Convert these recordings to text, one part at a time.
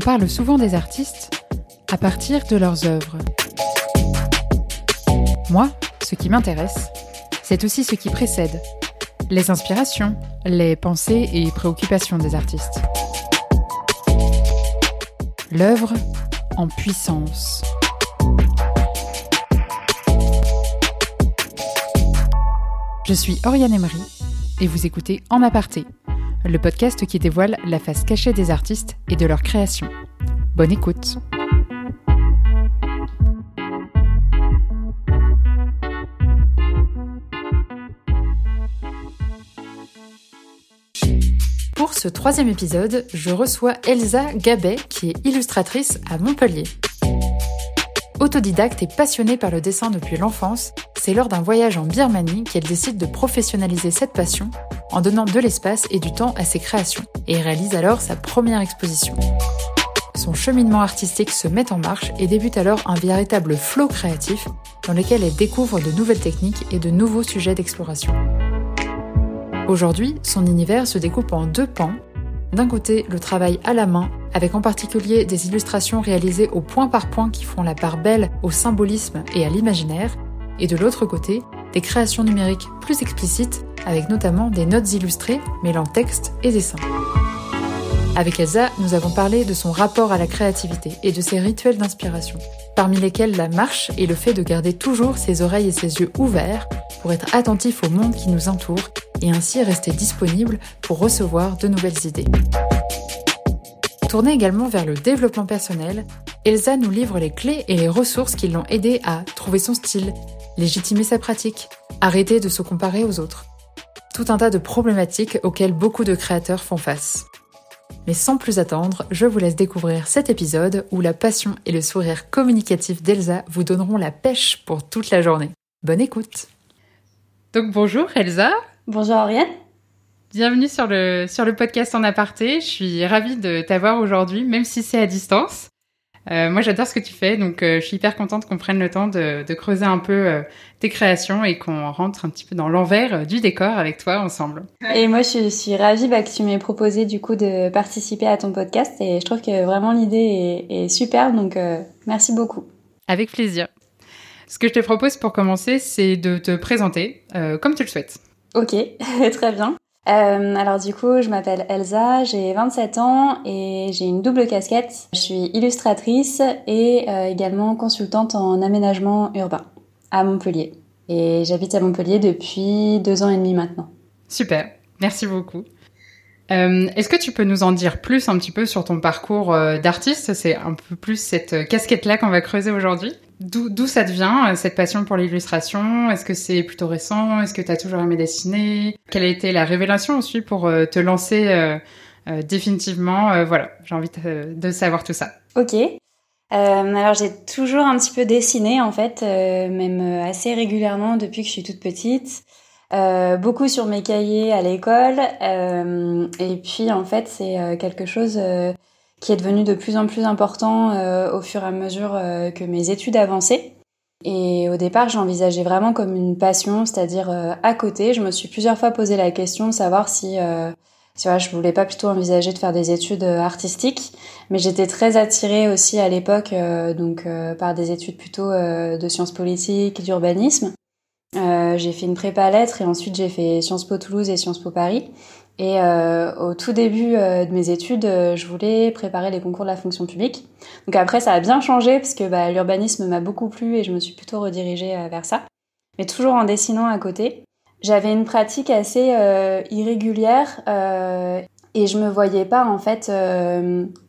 parle souvent des artistes à partir de leurs œuvres. Moi, ce qui m'intéresse, c'est aussi ce qui précède, les inspirations, les pensées et préoccupations des artistes. L'œuvre en puissance. Je suis Oriane Emery et vous écoutez En aparté, le podcast qui dévoile la face cachée des artistes et de leur création. Bonne écoute. Pour ce troisième épisode, je reçois Elsa Gabet, qui est illustratrice à Montpellier. Autodidacte et passionnée par le dessin depuis l'enfance, c'est lors d'un voyage en Birmanie qu'elle décide de professionnaliser cette passion en donnant de l'espace et du temps à ses créations, et réalise alors sa première exposition. Son cheminement artistique se met en marche et débute alors un véritable flot créatif dans lequel elle découvre de nouvelles techniques et de nouveaux sujets d'exploration. Aujourd'hui, son univers se découpe en deux pans. D'un côté, le travail à la main, avec en particulier des illustrations réalisées au point par point qui font la part belle au symbolisme et à l'imaginaire, et de l'autre côté, des créations numériques plus explicites, avec notamment des notes illustrées mêlant texte et dessin. Avec Elsa, nous avons parlé de son rapport à la créativité et de ses rituels d'inspiration, parmi lesquels la marche et le fait de garder toujours ses oreilles et ses yeux ouverts pour être attentif au monde qui nous entoure et ainsi rester disponible pour recevoir de nouvelles idées. Tournée également vers le développement personnel, Elsa nous livre les clés et les ressources qui l'ont aidé à trouver son style, légitimer sa pratique, arrêter de se comparer aux autres. Tout un tas de problématiques auxquelles beaucoup de créateurs font face. Mais sans plus attendre, je vous laisse découvrir cet épisode où la passion et le sourire communicatif d'Elsa vous donneront la pêche pour toute la journée. Bonne écoute Donc bonjour Elsa Bonjour Ariane. Bienvenue sur le, sur le podcast en aparté. Je suis ravie de t'avoir aujourd'hui, même si c'est à distance. Euh, moi, j'adore ce que tu fais, donc euh, je suis hyper contente qu'on prenne le temps de, de creuser un peu euh, tes créations et qu'on rentre un petit peu dans l'envers du décor avec toi ensemble. Et moi, je suis ravie bah, que tu m'aies proposé du coup de participer à ton podcast et je trouve que vraiment l'idée est, est super, donc merci beaucoup. Avec plaisir. Ce que je te propose pour commencer, c'est de te présenter comme tu le souhaites. Ok, très bien. Euh, alors du coup, je m'appelle Elsa, j'ai 27 ans et j'ai une double casquette. Je suis illustratrice et euh, également consultante en aménagement urbain à Montpellier. Et j'habite à Montpellier depuis deux ans et demi maintenant. Super, merci beaucoup. Euh, Est-ce que tu peux nous en dire plus un petit peu sur ton parcours d'artiste? C'est un peu plus cette casquette-là qu'on va creuser aujourd'hui. D'où ça te vient, euh, cette passion pour l'illustration? Est-ce que c'est plutôt récent? Est-ce que tu as toujours aimé dessiner? Quelle a été la révélation aussi pour euh, te lancer euh, euh, définitivement? Euh, Voilà, j'ai envie de, de, savoir tout ça. Ok. alors j'ai toujours un petit peu dessiné en fait, même assez régulièrement depuis que je suis toute petite. beaucoup sur mes cahiers à l'école. et puis en fait c'est quelque chose qui est devenu de plus en plus important euh, au fur et à mesure euh, que mes études avançaient. Et au départ, j'envisageais vraiment comme une passion, c'est-à-dire euh, à côté. Je me suis plusieurs fois posé la question de savoir si, tu vois, je voulais pas plutôt envisager de faire des études artistiques, mais j'étais très attirée aussi à l'époque, donc par des études plutôt de sciences politiques, d'urbanisme. j'ai fait une prépa lettres et ensuite j'ai fait Sciences Po Toulouse et Sciences Po Paris. Et euh, au tout début euh, de mes études, euh, je voulais préparer les concours de la fonction publique. Donc après, ça a bien changé parce que bah, l'urbanisme m'a beaucoup plu et je me suis plutôt redirigée euh, vers ça. Mais toujours en dessinant à côté. J'avais une pratique assez euh, irrégulière et je me voyais pas en fait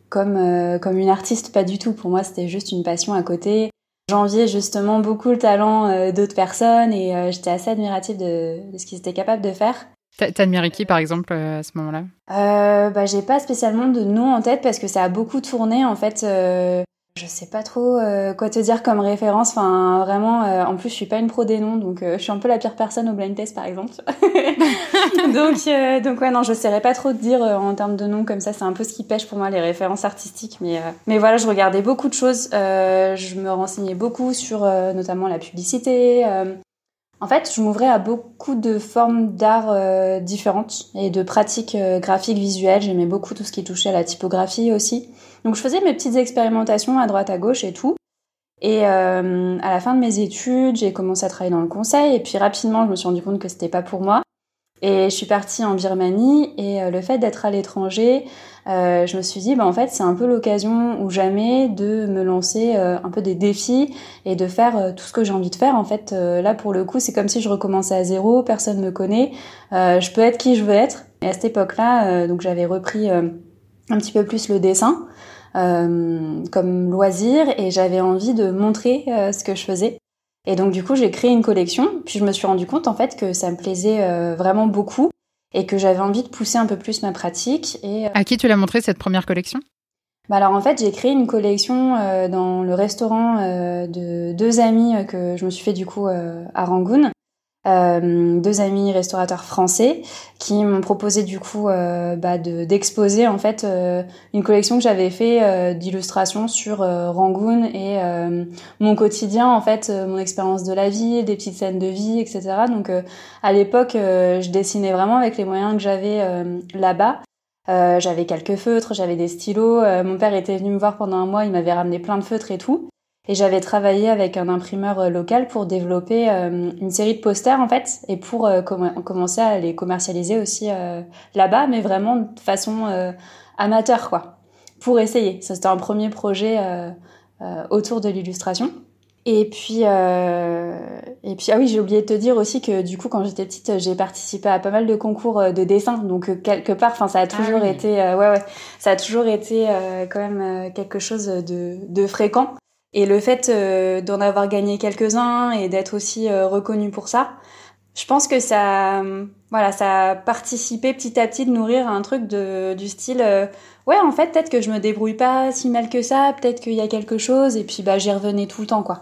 comme comme une artiste, pas du tout. Pour moi, c'était juste une passion à côté. J'enviais justement beaucoup le talent d'autres personnes et j'étais assez admirative de, de ce qu'ils étaient capables de faire. T'admires qui, par exemple, euh, à ce moment-là? Euh, bah, J'ai pas spécialement de nom en tête parce que ça a beaucoup tourné, en fait. Euh, je sais pas trop euh, quoi te dire comme référence. Enfin, vraiment, euh, en plus, je suis pas une pro des noms, donc je suis un peu la pire personne au blind test, par exemple. donc, donc ouais, non, je saurais pas trop te dire en termes de noms comme ça. C'est un peu ce qui pêche pour moi, les références artistiques. Mais, mais voilà, je regardais beaucoup de choses. je me renseignais beaucoup sur notamment la publicité en fait, je m'ouvrais à beaucoup de formes d'art euh, différentes et de pratiques euh, graphiques visuelles. J'aimais beaucoup tout ce qui touchait à la typographie aussi. Donc je faisais mes petites expérimentations à droite à gauche et tout. Et euh, à la fin de mes études, j'ai commencé à travailler dans le conseil et puis rapidement, je me suis rendu compte que c'était pas pour moi. Et je suis partie en Birmanie et le fait d'être à l'étranger, euh, je me suis dit, bah, en fait, c'est un peu l'occasion ou jamais de me lancer euh, un peu des défis et de faire euh, tout ce que j'ai envie de faire. En fait, là, pour le coup, c'est comme si je recommençais à zéro, personne me connaît, je peux être qui je veux être. Et à cette époque-là, donc j'avais repris un petit peu plus le dessin comme loisir et j'avais envie de montrer ce que je faisais. Et donc du coup, j'ai créé une collection, puis je me suis rendu compte en fait que ça me plaisait vraiment beaucoup et que j'avais envie de pousser un peu plus ma pratique. Et, euh, à qui tu l'as montré cette première collection? Bah alors en fait j'ai créé une collection euh, dans le restaurant euh, de deux amis que je me suis fait du coup à Rangoon euh, deux amis restaurateurs français qui m'ont proposé du coup euh, bah, d'exposer en fait euh, une collection que j'avais fait euh, d'illustrations sur Rangoon et mon quotidien en fait mon expérience de la vie des petites scènes de vie etc donc à l'époque je dessinais vraiment avec les moyens que j'avais là-bas. J'avais quelques feutres j'avais des stylos. Mon père était venu me voir pendant un mois il m'avait ramené plein de feutres et tout et j'avais travaillé avec un imprimeur euh, local pour développer euh, une série de posters en fait et pour euh, commencer à les commercialiser aussi là-bas, mais vraiment de façon amateur quoi, pour essayer. Ça c'était un premier projet autour de l'illustration. Et puis, et puis, ah oui, j'ai oublié de te dire aussi que du coup, quand j'étais petite, j'ai participé à pas mal de concours de dessin. Donc quelque part, enfin, ça a toujours ah été, ouais, ouais, ça a toujours été quand même quelque chose de, de fréquent. Et le fait euh, d'en avoir gagné quelques-uns et d'être aussi euh, reconnu pour ça, je pense que ça, voilà, ça a participé petit à petit de nourrir un truc de, du style, euh, ouais, en fait, peut-être que je me débrouille pas si mal que ça, peut-être qu'il y a quelque chose, et puis bah j'y revenais tout le temps, quoi.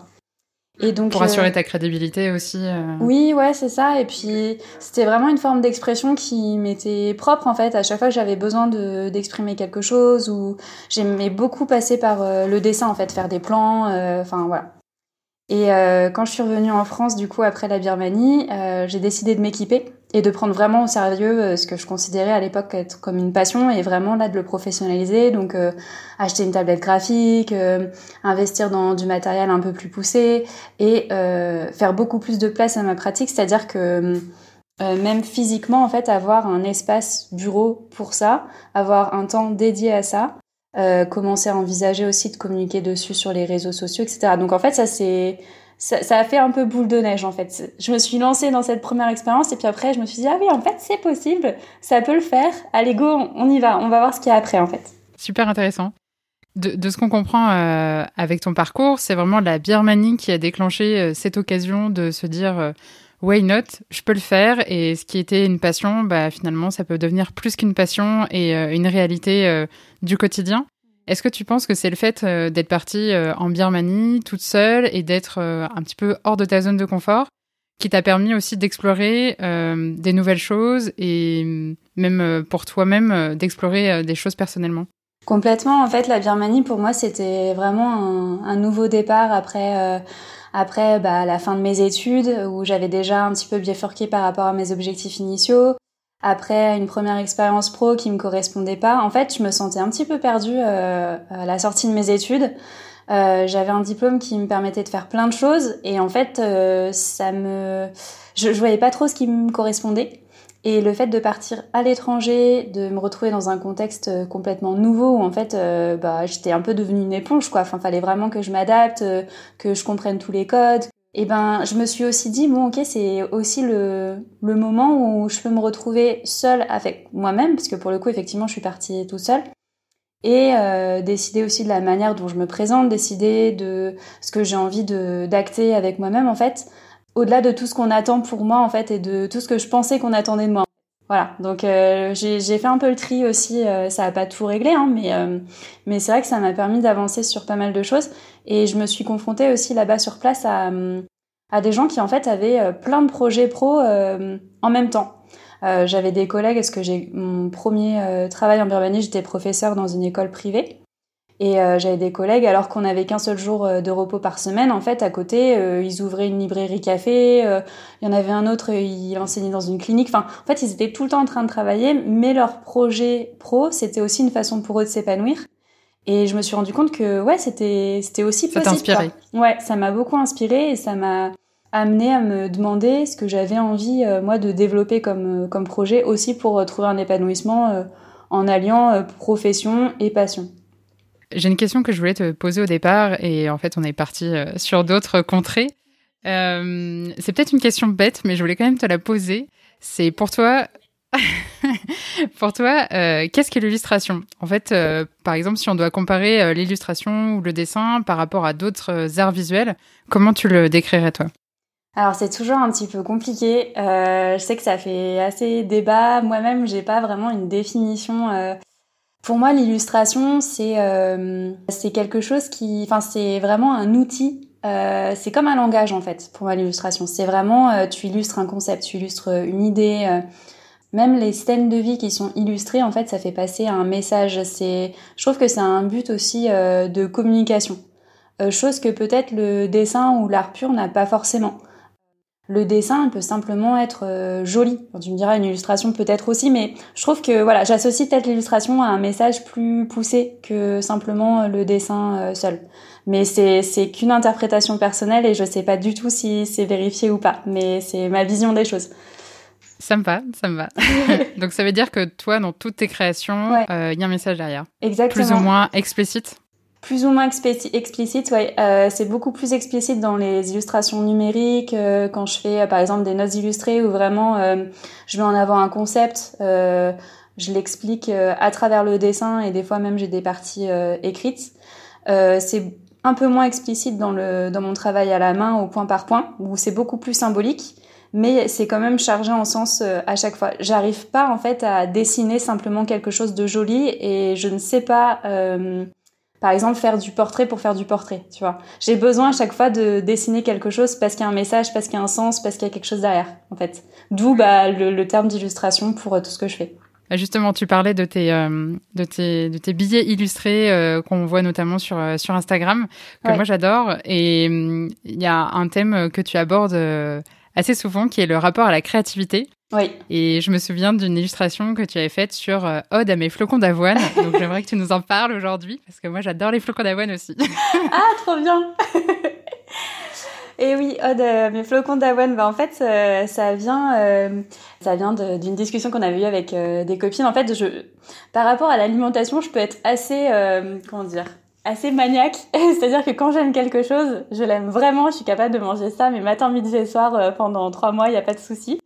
Et donc pour assurer euh, ta crédibilité aussi. Euh. Oui, ouais, c'est ça. Et puis c'était vraiment une forme d'expression qui m'était propre en fait. À chaque fois que j'avais besoin de d'exprimer quelque chose ou j'aimais beaucoup passer par euh, le dessin en fait, faire des plans. Enfin voilà. Et euh, quand je suis revenue en France, du coup, après la Birmanie, euh, j'ai décidé de m'équiper et de prendre vraiment au sérieux euh, ce que je considérais à l'époque comme une passion et vraiment là de le professionnaliser. Donc acheter une tablette graphique, investir dans du matériel un peu plus poussé et faire beaucoup plus de place à ma pratique. C'est-à-dire que même physiquement, en fait, avoir un espace bureau pour ça, avoir un temps dédié à ça, euh, commencer à envisager aussi de communiquer dessus sur les réseaux sociaux, etc. Donc en fait, ça c'est ça, a fait un peu boule de neige en fait. Je me suis lancée dans cette première expérience et puis après je me suis dit ah oui en fait c'est possible, ça peut le faire. Allez go, on y va, on va voir ce qu'il y a après en fait. Super intéressant. De, de ce qu'on comprend euh, avec ton parcours, c'est vraiment la Birmanie qui a déclenché euh, cette occasion de se dire why not? Je peux le faire. Et ce qui était une passion, bah, finalement, ça peut devenir plus qu'une passion et euh, une réalité euh, du quotidien. Est-ce que tu penses que c'est le fait euh, d'être partie en Birmanie toute seule et d'être un petit peu hors de ta zone de confort qui t'a permis aussi d'explorer des nouvelles choses et même pour toi-même d'explorer des choses personnellement? Complètement. En fait, la Birmanie, pour moi, c'était vraiment un, nouveau départ après après, bah, la fin de mes études, où j'avais déjà un petit peu bifurqué par rapport à mes objectifs initiaux. Après, une première expérience pro qui me correspondait pas. En fait, je me sentais un petit peu perdue euh, à la sortie de mes études. Euh, j'avais un diplôme qui me permettait de faire plein de choses et en fait, euh, ça me, je, je voyais pas trop ce qui me correspondait. Et le fait de partir à l'étranger, de me retrouver dans un contexte euh, complètement nouveau où en fait, euh, bah, j'étais un peu devenue une éponge, quoi. Enfin, fallait vraiment que je m'adapte, euh, que je comprenne tous les codes. Et ben, je me suis aussi dit, bon, ok, c'est aussi le, le moment où je peux me retrouver seule avec moi-même, parce que pour le coup, effectivement, je suis partie tout seule. Et décider aussi de la manière dont je me présente, décider de ce que j'ai envie de d'acter avec moi-même, en fait au-delà de tout ce qu'on attend pour moi en fait et de tout ce que je pensais qu'on attendait de moi. Voilà, donc euh, j'ai fait un peu le tri aussi, euh, ça n'a pas tout réglé, hein, mais, euh, mais c'est vrai que ça m'a permis d'avancer sur pas mal de choses. Et je me suis confrontée aussi là-bas sur place à, à des gens qui en fait avaient plein de projets pro en même temps. J'avais des collègues, parce que j'ai mon premier travail en Birmanie, j'étais professeur dans une école privée. Et euh, j'avais des collègues, alors qu'on n'avait qu'un seul jour euh, de repos par semaine, en fait, à côté, euh, ils ouvraient une librairie café, il y en avait un autre, il enseignait dans une clinique. Enfin, en fait, ils étaient tout le temps en train de travailler, mais leur projet pro, c'était aussi une façon pour eux de s'épanouir. Et je me suis rendu compte que, ouais, c'était, c'était aussi possible. Ça t'a inspiré. Ouais, ça m'a beaucoup inspiré et ça m'a amené à me demander ce que j'avais envie, moi, de développer comme, comme projet aussi pour trouver un épanouissement en alliant profession et passion. J'ai une question que je voulais te poser au départ et en fait on est parti euh, sur d'autres contrées. Euh, c'est peut-être une question bête, mais je voulais quand même te la poser. C'est pour toi, pour toi, euh, qu'est-ce qu'est l'illustration? En fait, par exemple, si on doit comparer l'illustration ou le dessin par rapport à d'autres arts visuels, comment tu le décrirais toi? Alors c'est toujours un petit peu compliqué. je sais que ça fait assez débat. Moi-même, j'ai pas vraiment une définition pour moi, l'illustration, c'est euh, quelque chose qui, enfin, c'est vraiment un outil. Euh, c'est comme un langage en fait. Pour moi, l'illustration, c'est vraiment euh, tu illustres un concept, tu illustres une idée. Euh, même les scènes de vie qui sont illustrées, en fait, ça fait passer un message. C'est, je trouve que c'est un but aussi de communication, chose que peut-être le dessin ou l'art pur n'a pas forcément. Le dessin peut simplement être euh, joli. tu me diras une illustration peut-être aussi, mais je trouve que voilà, j'associe peut-être l'illustration à un message plus poussé que simplement euh, le dessin euh, seul. Mais c'est c'est qu'une interprétation personnelle et je sais pas du tout si c'est vérifié ou pas. Mais c'est ma vision des choses. Ça me va, ça me va. Donc ça veut dire que toi, dans toutes tes créations, il y a un message derrière. Exactement. Plus ou moins explicite plus ou moins explicite, ouais. Euh, c'est beaucoup plus explicite dans les illustrations numériques, euh, quand je fais euh, par exemple des notes illustrées où vraiment euh, je mets en avant un concept, je l'explique à travers le dessin et des fois même j'ai des parties écrites. c'est un peu moins explicite dans le dans mon travail à la main au point par point où c'est beaucoup plus symbolique mais c'est quand même chargé en sens à chaque fois. J'arrive pas en fait à dessiner simplement quelque chose de joli et je ne sais pas euh, par exemple, faire du portrait pour faire du portrait, tu vois. J'ai besoin à chaque fois de dessiner quelque chose parce qu'il y a un message, parce qu'il y a un sens, parce qu'il y a quelque chose derrière, en fait. D'où bah, le, terme d'illustration pour euh, tout ce que je fais. Bah, justement, tu parlais de tes, euh, de tes, de tes billets illustrés euh, qu'on voit notamment sur, sur Instagram, que moi j'adore. Et hum, il y a un thème que tu abordes assez souvent qui est le rapport à la créativité. Oui. Et je me souviens d'une illustration que tu avais faite sur euh, Ode à mes flocons d'avoine. Donc j'aimerais que tu nous en parles aujourd'hui parce que moi j'adore les flocons d'avoine aussi. ah, trop bien Et oui, Ode à mes flocons d'avoine, bah en fait euh, ça vient euh, ça vient d'une discussion qu'on avait eue avec des copines. En fait, je par rapport à l'alimentation, je peux être assez comment dire assez maniaque. C'est-à-dire que quand j'aime quelque chose, je l'aime vraiment. Je suis capable de manger ça, mais matin, midi et soir pendant trois mois, il n'y a pas de souci.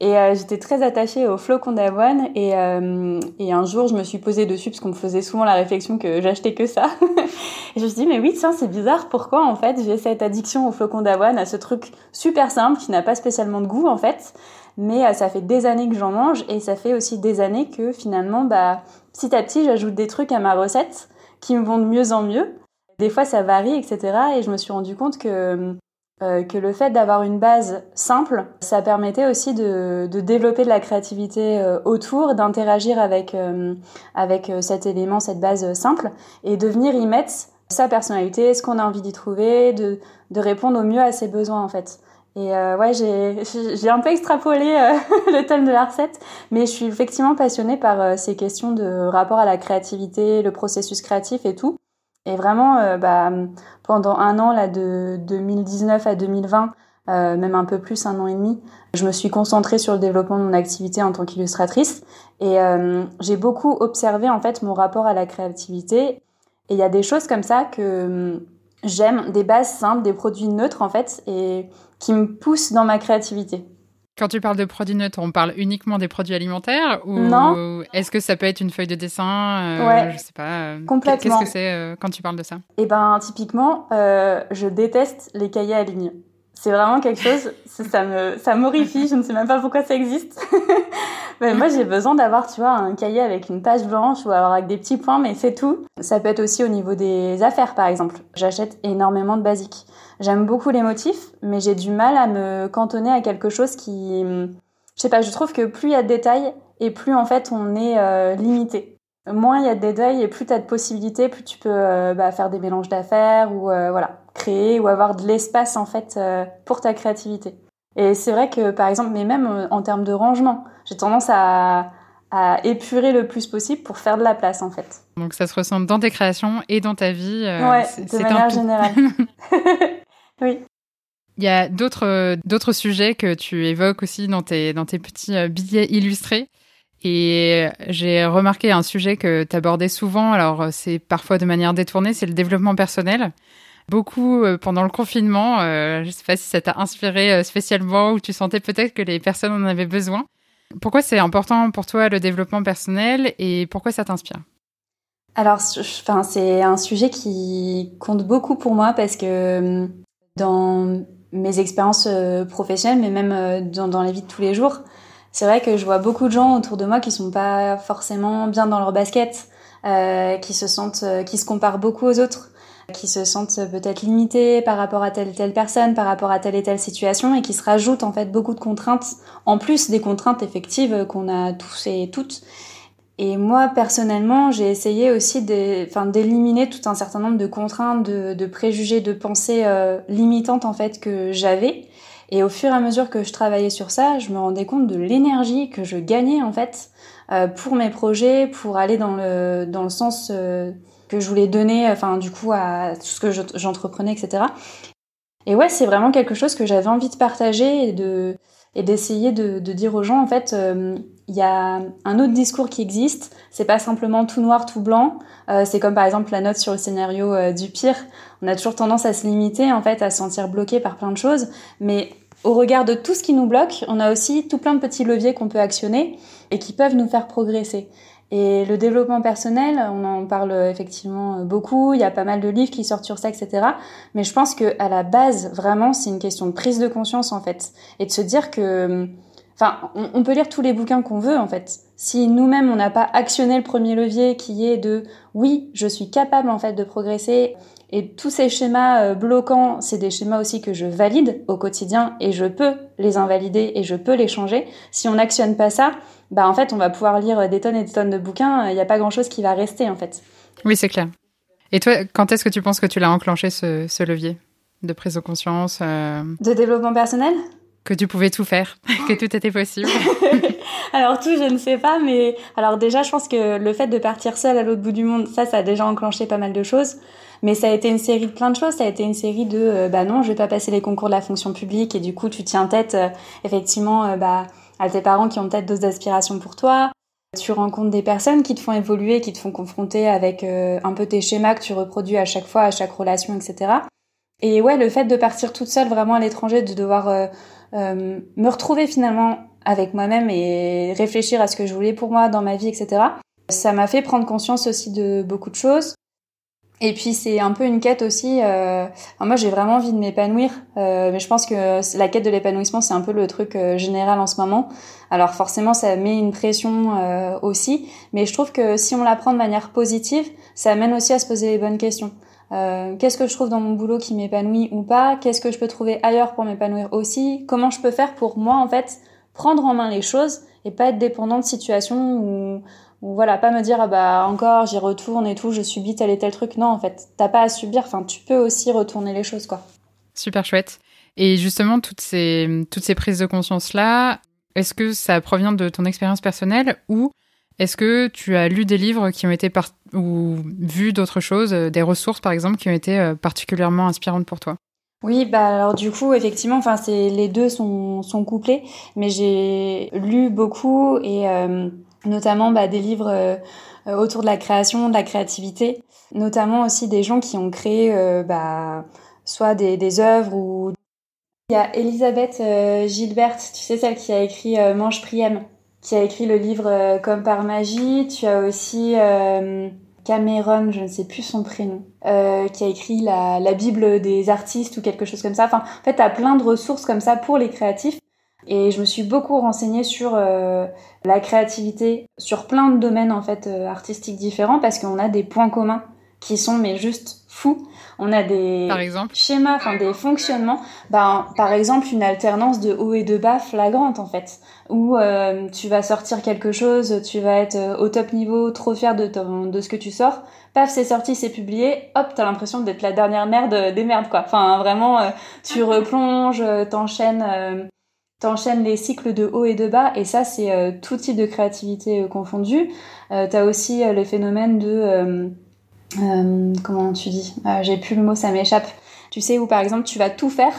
Et euh, j'étais très attachée aux flocons d'avoine et, euh, et un jour je me suis posée dessus parce qu'on me faisait souvent la réflexion que j'achetais que ça. et je me suis dit mais oui tiens c'est bizarre pourquoi en fait j'ai cette addiction aux flocons d'avoine à ce truc super simple qui n'a pas spécialement de goût en fait. Mais euh, ça fait des années que j'en mange et ça fait aussi des années que finalement bah petit à petit j'ajoute des trucs à ma recette qui me vont de mieux en mieux. Des fois ça varie etc. Et je me suis rendu compte que euh, que le fait d'avoir une base simple, ça permettait aussi de, de développer de la créativité euh, autour, d'interagir avec, euh, avec cet élément, cette base simple, et de venir y mettre sa personnalité, ce qu'on a envie d'y trouver, de, de répondre au mieux à ses besoins en fait. Et ouais, j'ai un peu extrapolé le thème de la recette, mais je suis effectivement passionnée par ces questions de rapport à la créativité, le processus créatif et tout. Et vraiment, euh, bah, pendant un an, là, de 2019 à 2020, euh, même un peu plus, un an et demi, je me suis concentrée sur le développement de mon activité en tant qu'illustratrice. Et euh, j'ai beaucoup observé, en fait, mon rapport à la créativité. Et il y a des choses comme ça que j'aime, des bases simples, des produits neutres, en fait, et qui me poussent dans ma créativité. Quand tu parles de produits neutres, on parle uniquement des produits alimentaires ou non. est-ce que ça peut être une feuille de dessin euh, Ouais. Je sais pas. Euh, complètement. Qu'est-ce que c'est euh, quand tu parles de ça? Eh ben, typiquement, je déteste les cahiers à ligne. C'est vraiment quelque chose, ça me, ça m'horrifie. Je ne sais même pas pourquoi ça existe. mais moi, j'ai besoin d'avoir, tu vois, un cahier avec une page blanche ou alors avec des petits points, mais c'est tout. Ça peut être aussi au niveau des affaires, par exemple. J'achète énormément de basiques. J'aime beaucoup les motifs, mais j'ai du mal à me cantonner à quelque chose qui, je sais pas, je trouve que plus il y a de détails et plus en fait on est euh, limité. moins il y a de détails et plus tu as de possibilités, plus tu peux bah, faire des mélanges d'affaires ou voilà, créer ou avoir de l'espace en fait pour ta créativité. Et c'est vrai que par exemple, mais même en termes de rangement, j'ai tendance à, à épurer le plus possible pour faire de la place en fait. Donc ça se ressent dans tes créations et dans ta vie. Euh, ouais, de manière générale. oui. Il y a d'autres d'autres sujets que tu évoques aussi dans tes dans tes petits euh, billets illustrés. Et j'ai remarqué un sujet que tu abordais souvent, alors c'est parfois de manière détournée, c'est le développement personnel. Beaucoup euh, pendant le confinement, je ne sais pas si ça t'a inspiré spécialement ou tu sentais peut-être que les personnes en avaient besoin. Pourquoi c'est important pour toi le développement personnel et pourquoi ça t'inspire? Alors, c'est un sujet qui compte beaucoup pour moi parce que dans mes expériences euh, professionnelles, mais même euh, dans, la vie de tous les jours, c'est vrai que je vois beaucoup de gens autour de moi qui sont pas forcément bien dans leur basket, euh, qui se sentent, euh, qui se comparent beaucoup aux autres qui se sentent peut-être limités par rapport à telle et telle personne, par rapport à telle et telle situation, et qui se rajoutent en fait beaucoup de contraintes, en plus des contraintes effectives qu'on a tous et toutes. Et moi, personnellement, j'ai essayé aussi d'éliminer tout un certain nombre de contraintes, de, préjugés, de pensées euh, limitantes en fait que j'avais. Et au fur et à mesure que je travaillais sur ça, je me rendais compte de l'énergie que je gagnais en fait euh, pour mes projets, pour aller dans le dans le sens euh, que je voulais donner, enfin du coup à tout ce que j'entreprenais, etc. Et ouais, c'est vraiment quelque chose que j'avais envie de partager et de et d'essayer de, dire aux gens en fait, euh, il y a un autre discours qui existe. C'est pas simplement tout noir, tout blanc. Euh, c'est comme par exemple la note sur le scénario euh, du pire. On a toujours tendance à se limiter en fait, à se sentir bloqué par plein de choses, mais au regard de tout ce qui nous bloque, on a aussi tout plein de petits leviers qu'on peut actionner et qui peuvent nous faire progresser. Et le développement personnel, on en parle effectivement beaucoup, il y a pas mal de livres qui sortent sur ça, etc. Mais je pense que à la base, vraiment, c'est une question de prise de conscience en fait, et de se dire que, enfin, on, peut lire tous les bouquins qu'on veut en fait. Si nous-mêmes on n'a pas actionné le premier levier qui est de, oui, je suis capable en fait de progresser, et tous ces schémas euh, bloquants, c'est des schémas aussi que je valide au quotidien et je peux les invalider et je peux les changer. Si on n'actionne pas ça, bah en fait, on va pouvoir lire des tonnes et des tonnes de bouquins, il n'y a pas grand-chose qui va rester en fait. Oui, c'est clair. Et toi, quand est-ce que tu penses que tu l'as enclenché ce, levier de prise de conscience euh, De développement personnel? Que tu pouvais tout faire, que tout était possible Alors tout, je ne sais pas, mais alors déjà, je pense que le fait de partir seule à l'autre bout du monde, ça, ça a déjà enclenché pas mal de choses. Mais ça a été une série de plein de choses. Ça a été une série de, euh, bah non, je vais pas passer les concours de la fonction publique et du coup, tu tiens tête, euh, effectivement, bah à tes parents qui ont peut-être d'autres aspirations pour toi. Tu rencontres des personnes qui te font évoluer, qui te font confronter avec euh, un peu tes schémas que tu reproduis à chaque fois, à chaque relation, etc. Et ouais, le fait de partir toute seule vraiment à l'étranger, de devoir euh, euh, me retrouver finalement avec moi-même et réfléchir à ce que je voulais pour moi dans ma vie, etc. Ça m'a fait prendre conscience aussi de beaucoup de choses. Et puis c'est un peu une quête aussi. Euh... moi j'ai vraiment envie de m'épanouir, euh, mais je pense que la quête de l'épanouissement c'est un peu le truc euh, général en ce moment. Alors forcément ça met une pression euh, aussi, mais je trouve que si on la prend de manière positive, ça amène aussi à se poser les bonnes questions. Euh, qu'est-ce que je trouve dans mon boulot qui m'épanouit ou pas? Qu'est-ce que je peux trouver ailleurs pour m'épanouir aussi? Comment je peux faire pour moi en fait prendre en main les choses et pas être dépendant de situations où ou voilà, pas me dire ah bah encore j'y retourne et tout, je subis tel et tel truc. Non, en fait, t'as pas à subir. Enfin, tu peux aussi retourner les choses, quoi. Super chouette. Et justement, toutes ces toutes ces prises de conscience là, est-ce que ça provient de ton expérience personnelle ou est-ce que tu as lu des livres qui ont été par ou vu d'autres choses, euh, des ressources par exemple, qui ont été euh, particulièrement inspirantes pour toi? Oui, bah alors du coup, effectivement, enfin c'est les deux sont sont couplés, mais j'ai lu beaucoup et euh, notamment bah, des livres euh, euh, autour de la création, de la créativité, notamment aussi des gens qui ont créé euh, bah, soit des, des œuvres ou... Il y a Elisabeth Gilbert, tu sais, celle qui a écrit Mange Priem, qui a écrit le livre Comme par magie. Tu as aussi Cameron, je ne sais plus son prénom, qui a écrit la, la Bible des artistes ou quelque chose comme ça. Enfin, en fait, tu as plein de ressources comme ça pour les créatifs. Et je me suis beaucoup renseignée sur euh, la créativité, sur plein de domaines en fait euh, artistiques différents parce qu'on a des points communs qui sont mais juste fous. On a des par exemple schémas, enfin des fonctionnements. Ben, par exemple, une alternance de haut et de bas flagrante en fait, où euh, tu vas sortir quelque chose, tu vas être euh, au top niveau, trop fier de, de ce que tu sors. Paf, c'est sorti, c'est publié. Hop, t'as l'impression d'être la dernière merde des merdes quoi. Enfin, vraiment, euh, tu replonges, t'enchaînes t'enchaînes les cycles de haut et de bas et ça c'est tout type de créativité confondue. Euh, t'as aussi les phénomènes de euh, comment tu dis euh, J'ai plus le mot, ça m'échappe. Tu sais où par exemple tu vas tout faire,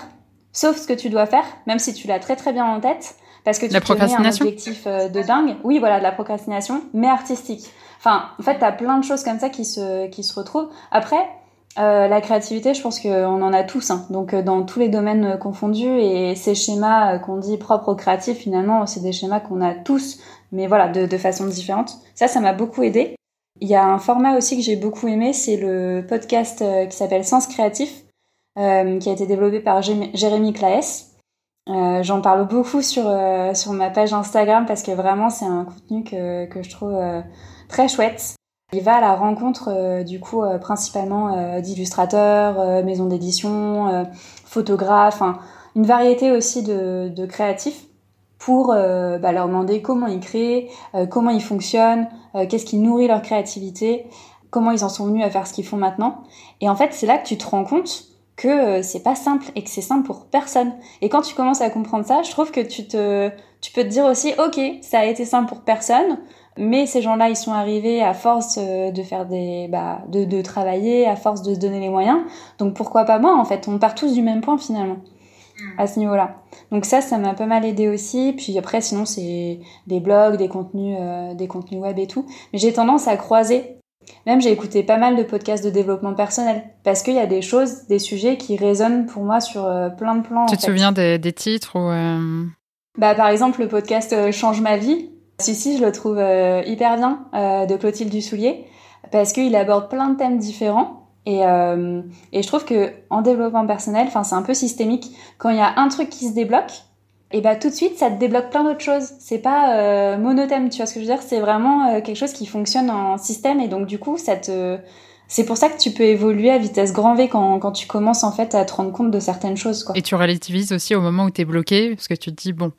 sauf ce que tu dois faire, même si tu l'as très très bien en tête, parce que tu la un objectif euh, de dingue. Oui, voilà, de la procrastination, mais artistique. Enfin, en fait, t'as plein de choses comme ça qui se qui se retrouvent. Après, euh, la créativité, je pense qu'on en a tous, hein. donc dans tous les domaines confondus, et ces schémas qu'on dit propres aux créatifs, finalement, c'est des schémas qu'on a tous, mais voilà, de, de façon différente. Ça, ça m'a beaucoup aidé. Il y a un format aussi que j'ai beaucoup aimé, c'est le podcast euh, qui s'appelle Sens Créatif, euh, qui a été développé par Jérémy Claes. Euh, J'en parle beaucoup sur euh, sur ma page Instagram parce que vraiment c'est un contenu que, que je trouve euh, très chouette. Il va à la rencontre du coup principalement d'illustrateurs, maisons d'édition, photographes, une variété aussi de, créatifs pour bah, leur demander comment ils créent, comment ils fonctionnent, euh, qu'est-ce qui nourrit leur créativité, comment ils en sont venus à faire ce qu'ils font maintenant. Et en fait, c'est là que tu te rends compte que euh, c'est pas simple et que c'est simple pour personne. Et quand tu commences à comprendre ça, je trouve que tu te, tu peux te dire aussi, ok, ça a été simple pour personne, mais ces gens-là, ils sont arrivés à force euh, de faire des, bah, de, de travailler, à force de se donner les moyens. Donc pourquoi pas moi, en fait? On part tous du même point finalement. Mm. à ce niveau-là. Donc ça, ça m'a pas mal aidé aussi. Puis après, sinon, c'est des blogs, des contenus, euh, des contenus web et tout. Mais j'ai tendance à croiser. Même j'ai écouté pas mal de podcasts de développement personnel parce qu'il y a des choses, des sujets qui résonnent pour moi sur euh, plein de plans. Tu te souviens des, des, titres ou euh... Bah par exemple le podcast euh, Change ma vie. Si, je le trouve hyper bien de Clotilde Dussoulier parce qu'il aborde plein de thèmes différents et, euh, et je trouve que en développement personnel, enfin c'est un peu systémique. Quand il y a un truc qui se débloque, et bah tout de suite ça te débloque plein d'autres choses. C'est pas euh, monothème, tu vois ce que je veux dire? C'est vraiment euh, quelque chose qui fonctionne en système et donc du coup ça te c'est pour ça que tu peux évoluer à vitesse grand V quand, quand tu commences en fait à te rendre compte de certaines choses. Et tu relativises aussi au moment où tu es bloqué, parce que tu te dis, bon,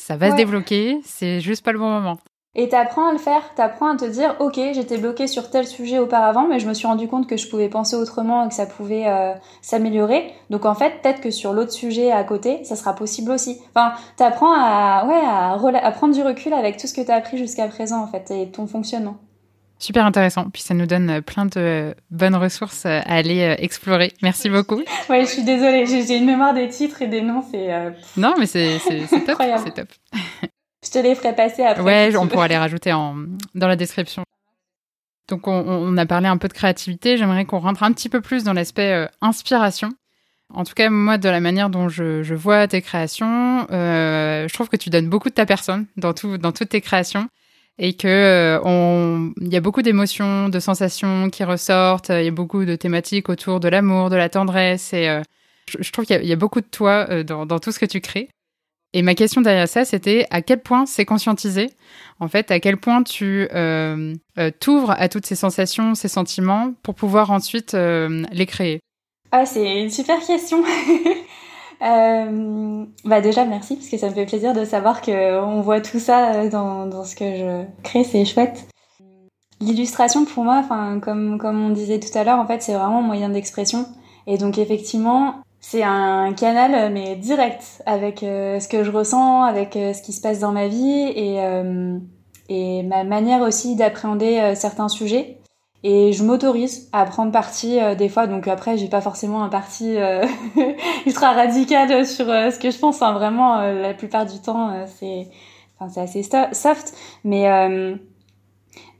ça va se débloquer, c'est juste pas le bon moment. Et t'apprends à le faire, t'apprends à te dire, ok, j'étais bloqué sur tel sujet auparavant, mais je me suis rendu compte que je pouvais penser autrement et que ça pouvait euh, s'améliorer. Donc en fait, peut-être que sur l'autre sujet à côté, ça sera possible aussi. Enfin, t'apprends à, ouais, à, à, prendre du recul avec tout ce que t'as appris jusqu'à présent en fait et ton fonctionnement. Super intéressant. Puis ça nous donne plein de bonnes ressources à aller euh, explorer. Merci beaucoup. ouais, je suis désolée, j'ai une mémoire des titres et des noms, c'est. Euh, non, mais c'est top. C'est top. Je te les ferai passer après. Ouais, on pourra les rajouter en, dans la description. Donc, on, on, a parlé un peu de créativité. J'aimerais qu'on rentre un petit peu plus dans l'aspect euh, inspiration. En tout cas, moi, de la manière dont je, je vois tes créations, euh, je trouve que tu donnes beaucoup de ta personne dans, tout, dans toutes tes créations et que euh, y a beaucoup d'émotions, de sensations qui ressortent. Il y a beaucoup de thématiques autour de l'amour, de la tendresse et euh, je, trouve qu'il y, a beaucoup de toi euh, dans, dans tout ce que tu crées. Et ma question derrière ça, c'était à quel point c'est conscientisé, en fait, à quel point tu t'ouvres à toutes ces sensations, ces sentiments, pour pouvoir ensuite les créer? Ah, c'est une super question. euh, bah déjà merci parce que ça me fait plaisir de savoir que on voit tout ça dans, dans ce que je crée, c'est chouette. L'illustration pour moi, enfin comme comme on disait tout à l'heure, en fait c'est vraiment un moyen d'expression et donc effectivement c'est un canal mais direct avec euh, ce que je ressens, avec euh, ce qui se passe dans ma vie et, euh, et ma manière aussi d'appréhender certains sujets. Et je m'autorise à prendre parti des fois, donc après j'ai pas forcément un parti ultra radical sur ce que je pense. Hein. Vraiment, la plupart du temps c'est, enfin c'est assez soft, mais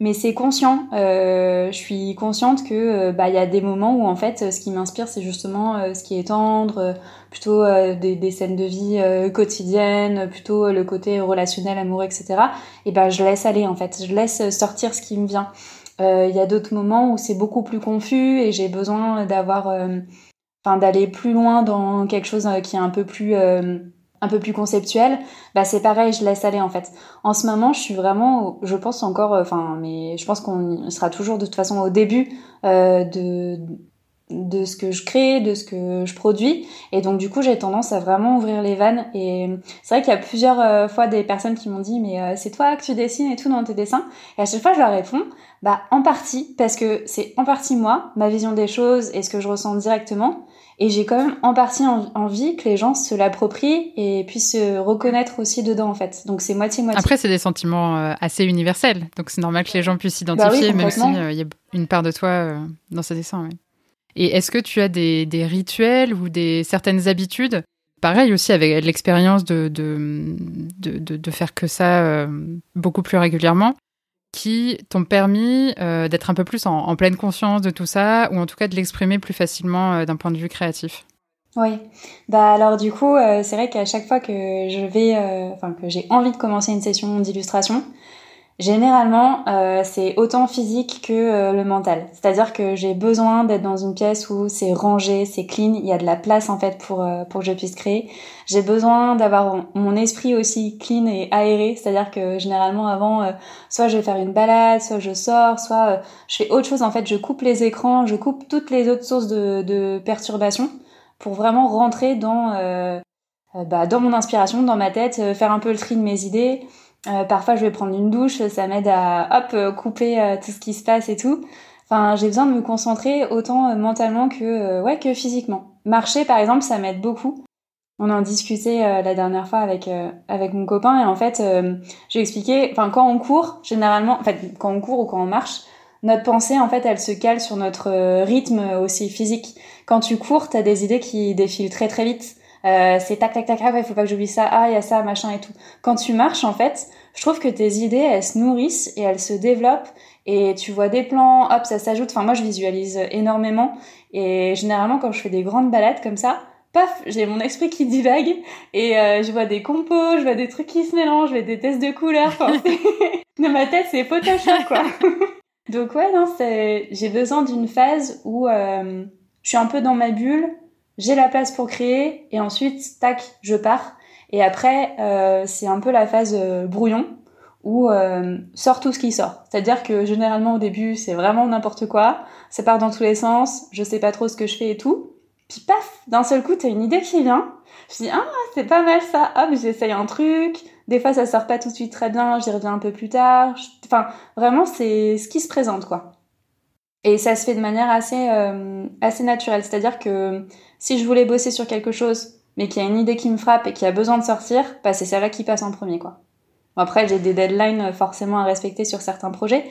mais c'est conscient. Euh, je suis consciente que euh, bah il y a des moments où en fait ce qui m'inspire c'est justement euh, ce qui est tendre, euh, plutôt des, des, scènes de vie quotidiennes, plutôt le côté relationnel, amoureux, etc. Et ben je laisse aller en fait, je laisse sortir ce qui me vient. Il y a d'autres moments où c'est beaucoup plus confus et j'ai besoin d'avoir, enfin d'aller plus loin dans quelque chose qui est un peu plus un peu plus conceptuel, bah c'est pareil, je laisse aller en fait. En ce moment, je suis vraiment, je pense encore, enfin, mais je pense qu'on sera toujours de toute façon au début euh, de de ce que je crée, de ce que je produis. Et donc du coup, j'ai tendance à vraiment ouvrir les vannes. Et c'est vrai qu'il y a plusieurs euh, fois des personnes qui m'ont dit, mais euh, c'est toi que tu dessines et tout dans tes dessins. Et à chaque fois, je leur réponds, bah en partie, parce que c'est en partie moi, ma vision des choses et ce que je ressens directement. Et j'ai quand même en partie envie que les gens se l'approprient et puissent se reconnaître aussi dedans en fait. Donc c'est moitié-moitié. Après c'est des sentiments euh, assez universels, donc c'est normal que les gens puissent s'identifier, bah même s'il euh, y a une part de toi euh, dans ce dessin. Et est-ce que tu as des, des, rituels ou des certaines habitudes? Pareil aussi avec l'expérience de de, de, de, faire que ça beaucoup plus régulièrement qui t'ont permis euh, d'être un peu plus en, pleine conscience de tout ça, ou en tout cas de l'exprimer plus facilement euh, d'un point de vue créatif. Oui, bah alors du coup, euh, c'est vrai qu'à chaque fois que je vais, enfin que j'ai envie de commencer une session d'illustration, Généralement, euh, c'est autant physique que euh, le mental. C'est-à-dire que j'ai besoin d'être dans une pièce où c'est rangé, c'est clean, il y a de la place en fait pour euh, pour que je puisse créer. J'ai besoin d'avoir mon esprit aussi clean et aéré, c'est-à-dire que généralement avant, soit je vais faire une balade, soit je sors, soit je fais autre chose. En fait, je coupe les écrans, je coupe toutes les autres sources de, de perturbation pour vraiment rentrer dans bah, dans mon inspiration, dans ma tête, faire un peu le tri de mes idées. Euh, parfois, je vais prendre une douche, ça m'aide à hop euh, couper euh, tout ce qui se passe et tout. Enfin, j'ai besoin de me concentrer autant mentalement que ouais que physiquement. Marcher, par exemple, ça m'aide beaucoup. On en discutait la dernière fois avec avec mon copain et en fait, j'ai expliqué. Enfin, quand on court, généralement, en fait, quand on court ou quand on marche, notre pensée, en fait, elle se cale sur notre rythme aussi physique. Quand tu cours, t'as des idées qui défilent très très vite. Euh, c'est tac tac tac ah ouais faut pas que j'oublie ça. Ah il y a ça machin et tout. Quand tu marches en fait je trouve que tes idées elles se nourrissent et elles se développent. Et tu vois des plans hop ça s'ajoute. Enfin moi je visualise énormément. Et généralement quand je fais des grandes balades comme ça paf j'ai mon esprit qui divague. Et euh, je vois des compos je vois des trucs qui se mélangent je vois des tests de couleurs enfin, dans ma tête c'est Photoshop quoi. Donc ouais non c'est j'ai besoin d'une phase où euh, je suis un peu dans ma bulle j'ai la place pour créer et ensuite tac je pars. Et après euh, c'est un peu la phase euh, brouillon où euh, sort tout ce qui sort. C'est à dire que généralement au début c'est vraiment n'importe quoi. Ça part dans tous les sens. Je sais pas trop ce que je fais et tout. Puis paf d'un seul coup t'as une idée qui vient. Je dis ah c'est pas mal ça. Hop j'essaye un truc. Des fois ça sort pas tout de suite très bien. J'y reviens un peu plus tard. Enfin vraiment c'est ce qui se présente quoi et ça se fait de manière assez euh, assez naturelle c'est à dire que si je voulais bosser sur quelque chose, mais qu'il y a une idée qui me frappe et qui a besoin de sortir, bah c'est celle-là qui passe en premier, quoi. après, j'ai des deadlines euh, forcément à respecter sur certains projets,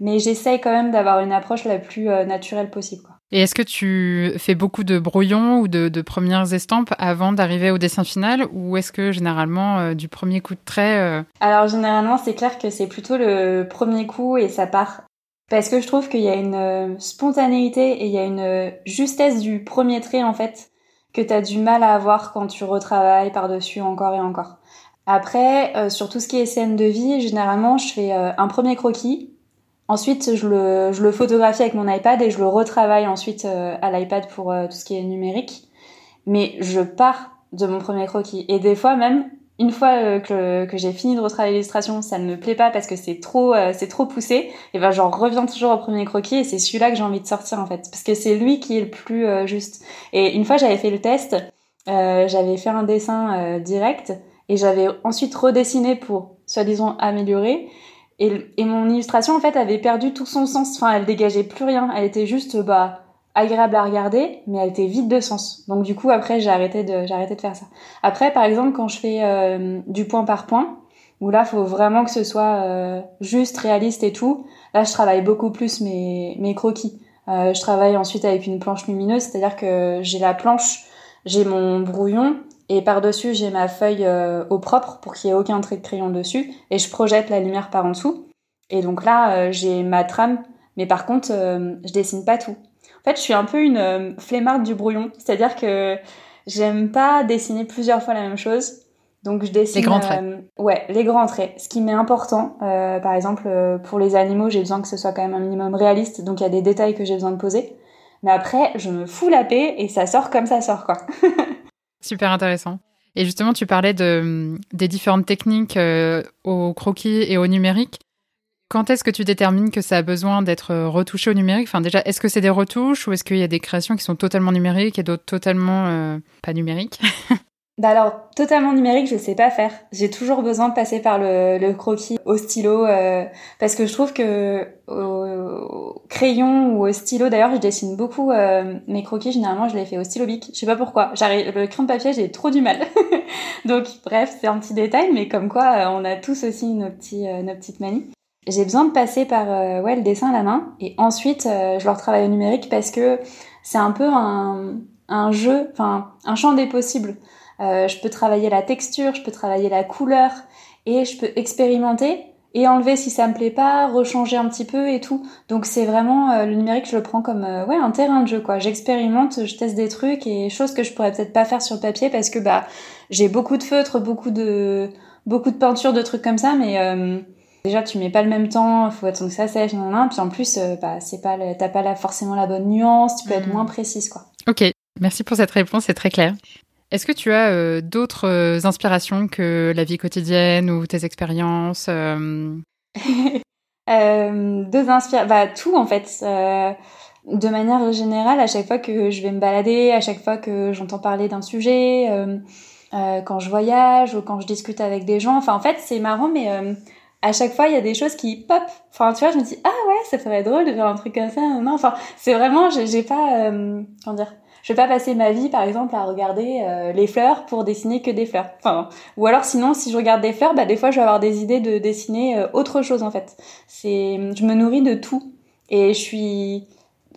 mais j'essaye quand même d'avoir une approche la plus euh, naturelle possible. Quoi. Et est-ce que tu fais beaucoup de brouillons ou de, premières estampes avant d'arriver au dessin final ou est-ce que généralement euh, du premier coup de trait Alors généralement c'est clair que c'est plutôt le premier coup et ça part parce que je trouve qu'il y a une euh, spontanéité et il y a une euh, justesse du premier trait en fait que tu as du mal à avoir quand tu retravailles par-dessus encore et encore. Après, euh, sur tout ce qui est scène de vie, généralement je fais un premier croquis, ensuite je le, je le photographie avec mon iPad et je le retravaille ensuite à l'iPad pour tout ce qui est numérique. Mais je pars de mon premier croquis. Et des fois même, une fois euh, que, que j'ai fini de retravailler l'illustration, ça ne me plaît pas parce que c'est trop euh, c'est trop poussé, et ben j'en reviens toujours au premier croquis et c'est celui-là que j'ai envie de sortir en fait. Parce que c'est lui qui est le plus euh, juste. Et une fois j'avais fait le test, j'avais fait un dessin direct et j'avais ensuite redessiné pour soi-disant améliorer. Et, et mon illustration en fait avait perdu tout son sens, enfin elle dégageait plus rien, elle était juste bah agréable à regarder, mais elle était vide de sens. Donc du coup, après, j'ai arrêté de, j'ai arrêté de faire ça. Après, par exemple, quand je fais euh, du point par point, où là, faut vraiment que ce soit euh, juste, réaliste et tout, là, je travaille beaucoup plus mes, mes croquis. Euh, je travaille ensuite avec une planche lumineuse, c'est-à-dire que j'ai la planche, j'ai mon brouillon, et par-dessus, j'ai ma feuille au propre pour qu'il y ait aucun trait de crayon dessus, et je projette la lumière par en dessous. Et donc là, j'ai ma trame, mais par contre, je dessine pas tout. En fait, je suis un peu une euh, flemmarde du brouillon, c'est-à-dire que j'aime pas dessiner plusieurs fois la même chose. Donc je dessine les grands traits. Euh, ouais, les grands traits. Ce qui m'est important, euh, par exemple pour les animaux, j'ai besoin que ce soit quand même un minimum réaliste, donc il y a des détails que j'ai besoin de poser. Mais après, je me fous la paix et ça sort comme ça sort quoi. Super intéressant. Et justement, tu parlais de, des différentes techniques au croquis et au numérique. Quand est-ce que tu détermines que ça a besoin d'être retouché au numérique? Enfin, déjà, est-ce que c'est des retouches ou est-ce qu'il y a des créations qui sont totalement numériques et d'autres totalement pas numériques? Bah alors, totalement numérique, je sais pas faire. J'ai toujours besoin de passer par le, croquis au stylo euh, parce que je trouve que au crayon ou au stylo, d'ailleurs, je dessine beaucoup euh, mes croquis. Généralement, je les fais au stylo bic. Je sais pas pourquoi. Le crayon de papier, j'ai trop du mal. Donc, bref, c'est un petit détail, mais comme quoi, euh, on a tous aussi nos petits nos petites manies. J'ai besoin de passer par ouais le dessin à la main et ensuite je leur travaille au numérique parce que c'est un peu un un jeu, enfin un champ des possibles. Euh, je peux travailler la texture, je peux travailler la couleur et je peux expérimenter et enlever si ça me plaît pas, rechanger un petit peu et tout. Donc c'est vraiment euh, le numérique, je le prends comme euh, ouais un terrain de jeu quoi. J'expérimente, je teste des trucs et choses que je pourrais peut-être pas faire sur papier parce que bah j'ai beaucoup de feutres, beaucoup de beaucoup de peinture, de trucs comme ça, mais déjà tu mets pas le même temps, faut attendre que ça sèche, nan, puis en plus bah c'est pas t'as pas là forcément la bonne nuance, tu peux être mmh. moins précise quoi. Ok, merci pour cette réponse, c'est très clair. Est-ce que tu as euh, d'autres euh, inspirations que la vie quotidienne ou tes expériences euh? Deux inspirations, bah tout en fait. de manière générale, à chaque fois que je vais me balader, à chaque fois que j'entends parler d'un sujet, quand je voyage ou quand je discute avec des gens, enfin en fait c'est marrant, mais à chaque fois, il y a des choses qui pop. Enfin, tu vois, je me dis, ah ouais, ça ferait drôle de faire un truc comme ça. Non, enfin, c'est vraiment, j'ai pas, comment dire, je vais pas passer ma vie par exemple à regarder euh, les fleurs pour dessiner que des fleurs. Enfin, ou alors sinon si je regarde des fleurs, bah des fois je vais avoir des idées de dessiner euh, autre chose en fait. C'est je me nourris de tout et je suis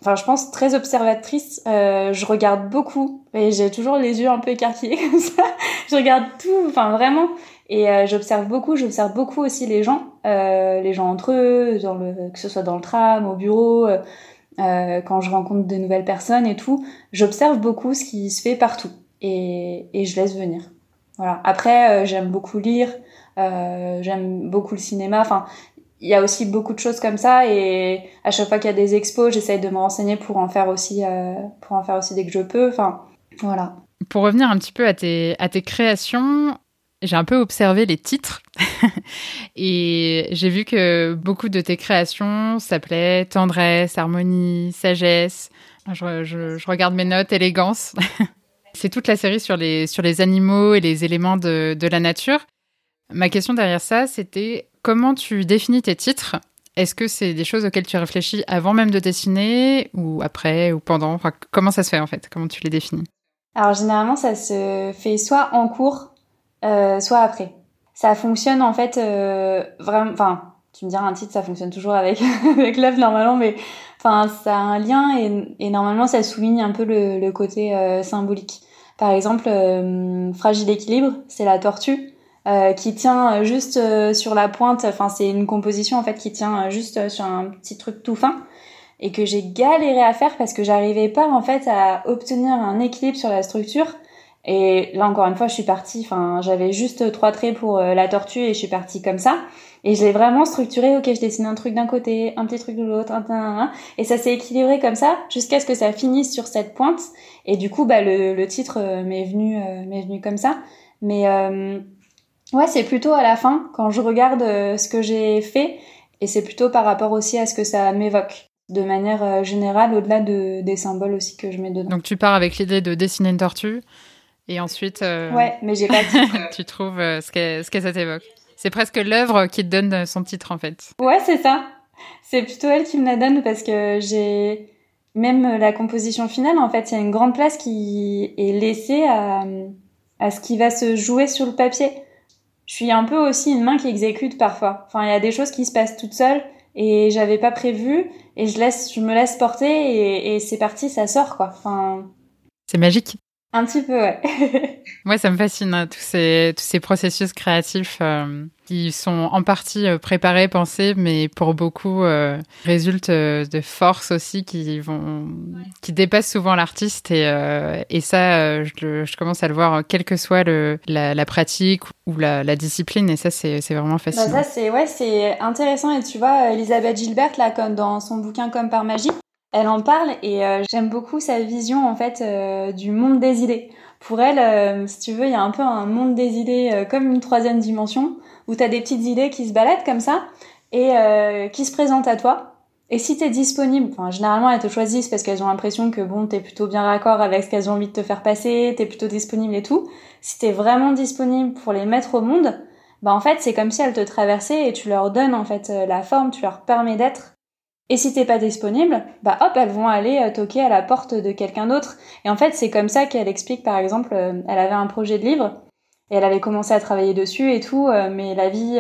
enfin je pense très observatrice, euh, je regarde beaucoup et j'ai toujours les yeux un peu écarquillés comme ça. je regarde tout, enfin vraiment et j'observe beaucoup, j'observe beaucoup aussi les gens, les gens entre eux, dans le, que ce soit dans le tram, au bureau, euh, quand je rencontre de nouvelles personnes et tout, j'observe beaucoup ce qui se fait partout et, et je laisse venir. Voilà. Après, euh, j'aime beaucoup lire, euh, j'aime beaucoup le cinéma. Enfin, il y a aussi beaucoup de choses comme ça et à chaque fois qu'il y a des expos, j'essaye de me renseigner pour en faire aussi, euh, pour en faire aussi dès que je peux. Enfin, voilà. Pour revenir un petit peu à tes, à tes créations, j'ai un peu observé les titres et j'ai vu que beaucoup de tes créations s'appelaient tendresse, harmonie, sagesse. Je, regarde mes notes, élégance. C'est toute la série sur les, sur les animaux et les éléments de, de la nature. Ma question derrière ça, c'était comment tu définis tes titres? Est-ce que c'est des choses auxquelles tu réfléchis avant même de dessiner ou après ou pendant? Enfin, Comment ça se fait en fait? Comment tu les définis? Alors généralement, ça se fait soit en cours, euh, soit après. Ça fonctionne en fait euh, vraiment. Enfin, tu me diras un titre, ça fonctionne toujours avec avec l'œuvre normalement, mais enfin ça a un lien et, et normalement ça souligne un peu le, le côté euh, symbolique. Par exemple, euh, fragile équilibre, c'est la tortue. Euh, qui tient juste sur la pointe, enfin c'est une composition en fait qui tient juste sur un petit truc tout fin et que j'ai galéré à faire parce que j'arrivais pas en fait à obtenir un équilibre sur la structure et là encore une fois, je suis partie. Enfin, j'avais juste trois traits pour euh, la tortue et je suis partie comme ça. Et je l'ai vraiment structuré. Ok, je dessine un truc d'un côté, un petit truc de l'autre, un, un, un, et ça s'est équilibré comme ça jusqu'à ce que ça finisse sur cette pointe. Et du coup, bah le, le titre euh, m'est venu euh, m'est venu comme ça. Mais ouais, c'est plutôt à la fin quand je regarde ce que j'ai fait et c'est plutôt par rapport aussi à ce que ça m'évoque de manière générale au-delà de, des symboles aussi que je mets dedans. Donc tu pars avec l'idée de dessiner une tortue et ensuite, euh, ouais, mais j'ai pas tu trouves euh, ce que ce que ça t'évoque. C'est presque l'œuvre qui te donne son titre en fait. Ouais, c'est ça. C'est plutôt elle qui me la donne parce que j'ai même la composition finale. En fait, il y a une grande place qui est laissée à à ce qui va se jouer sur le papier. Je suis un peu aussi une main qui exécute parfois. Enfin, il y a des choses qui se passent toutes seules et j'avais pas prévu et je laisse, je me laisse porter et, et c'est parti, ça sort quoi. Enfin. C'est magique. Un petit peu, ouais. ouais, ça me fascine, hein, tous, ces, tous ces processus créatifs euh, qui sont en partie euh, préparés, pensés, mais pour beaucoup euh, résultent de forces aussi qui vont, qui dépassent souvent l'artiste. Et, et ça, je, je, commence à le voir, quelle que soit le, la, la pratique ou la, la, discipline. Et ça, c'est vraiment bah, fascinant. Bah ça, c'est ouais, intéressant. Et tu vois, Elisabeth Gilbert, là, comme dans son bouquin Comme par magie, elle en parle et euh, j'aime beaucoup sa vision en fait euh, du monde des idées. Pour elle, si tu veux, il y a un peu un monde des idées comme une troisième dimension où tu as des petites idées qui se baladent comme ça et qui se présentent à toi et si t'es disponible, enfin, généralement elles te choisissent parce qu'elles ont l'impression que bon, t'es plutôt bien raccord avec ce qu'elles ont envie de te faire passer, t'es plutôt disponible et tout. Si t'es vraiment disponible pour les mettre au monde, bah en fait c'est comme si elles te traversaient et tu leur donnes en fait euh, la forme, tu leur permets d'être. Et si t'es pas disponible, bah hop, elles vont aller euh, toquer à la porte de quelqu'un d'autre. Et en fait c'est comme ça qu'elle explique par exemple, euh, elle avait un projet de livre et elle avait commencé à travailler dessus et tout, mais la vie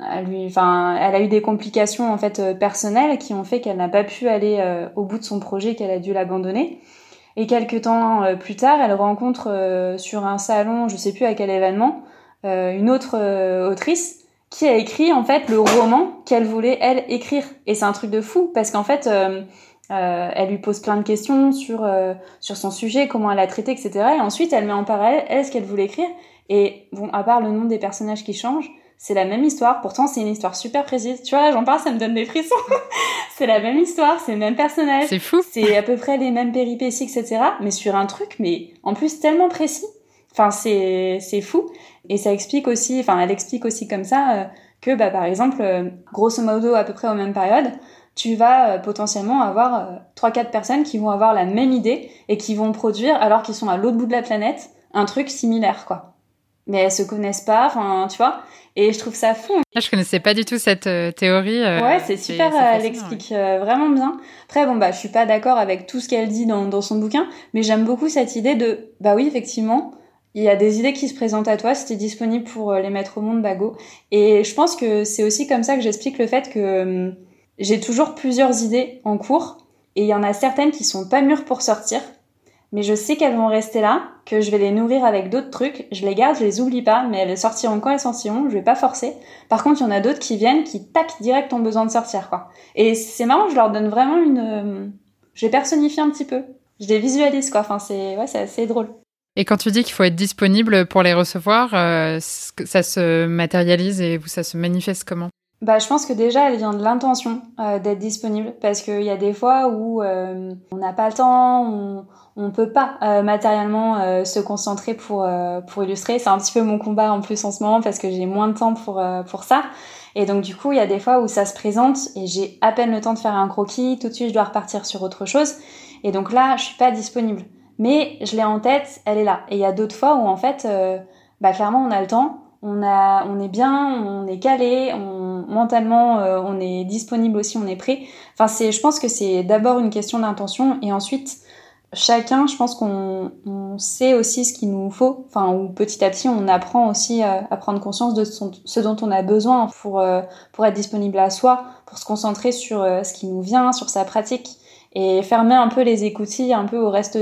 elle lui, elle a eu des complications en fait euh, personnelles qui ont fait qu'elle n'a pas pu aller euh, au bout de son projet, qu'elle a dû l'abandonner. Et quelques temps euh, plus tard, elle rencontre sur un salon, je sais plus à quel événement, une autre autrice qui a écrit en fait le roman qu'elle voulait elle écrire. Et c'est un truc de fou parce qu'en fait, elle lui pose plein de questions sur sur son sujet, comment elle a traité, etc. Et ensuite, elle met en parallèle elle ce qu'elle voulait écrire. Et bon, à part le nom des personnages qui changent, c'est la même histoire. Pourtant, c'est une histoire super précise. Tu vois, j'en parle, ça me donne des frissons. c'est la même histoire, c'est le même personnage. C'est fou. C'est à peu près les mêmes péripéties, etc. Mais sur un truc, mais en plus tellement précis. Enfin, c'est c'est fou. Et ça explique aussi, enfin, elle explique aussi comme ça euh, que, bah, par exemple, euh, grosso modo, à peu près aux mêmes périodes, tu vas euh, potentiellement avoir trois, quatre personnes qui vont avoir la même idée et qui vont produire, alors qu'ils sont à l'autre bout de la planète, un truc similaire, quoi mais elles se connaissent pas, enfin, tu vois. Et je trouve ça fou. Ah, je connaissais pas du tout cette théorie. Ouais, c'est super, elle explique vraiment bien. Après, bon, bah, je suis pas d'accord avec tout ce qu'elle dit dans, dans son bouquin, mais j'aime beaucoup cette idée de, bah oui, effectivement, il y a des idées qui se présentent à toi, si t'es disponible pour les mettre au monde, bah go. Et je pense que c'est aussi comme ça que j'explique le fait que hum, j'ai toujours plusieurs idées en cours, et il y en a certaines qui sont pas mûres pour sortir, mais je sais qu'elles vont rester là, que je vais les nourrir avec d'autres trucs, je les garde, je les oublie pas, mais elles sortiront quand elles sortiront, je vais pas forcer. Par contre, il y en a d'autres qui viennent, qui tac direct ont besoin de sortir, quoi. Et c'est marrant, je leur donne vraiment une, euh, je les personnifie un petit peu. Je les visualise, quoi. Enfin, c'est, ouais, c'est assez drôle. Et quand tu dis qu'il faut être disponible pour les recevoir, euh, ça se matérialise et ça se manifeste comment? Bah, je pense que déjà, elle vient de l'intention euh, d'être disponible, parce qu'il y a des fois où euh, on n'a pas le temps, on, on peut pas euh, matériellement euh, se concentrer pour pour illustrer. C'est un petit peu mon combat en plus en ce moment parce que j'ai moins de temps pour pour ça. Et donc du coup, il y a des fois où ça se présente et j'ai à peine le temps de faire un croquis, tout de suite je dois repartir sur autre chose. Et donc là, je suis pas disponible. Mais je l'ai en tête, elle est là. Et il y a d'autres fois où en fait, bah clairement, on a le temps on a, on est bien, on est calé, mentalement, euh, on est disponible aussi, on est prêt. Enfin, c'est, je pense que c'est d'abord une question d'intention et ensuite chacun, je pense qu'on on sait aussi ce qu'il nous faut. Enfin, ou petit à petit, on apprend aussi à, prendre conscience de ce dont on a besoin pour euh, pour être disponible à soi, pour se concentrer sur euh, ce qui nous vient, sur sa pratique et fermer un peu les écoutilles un peu au reste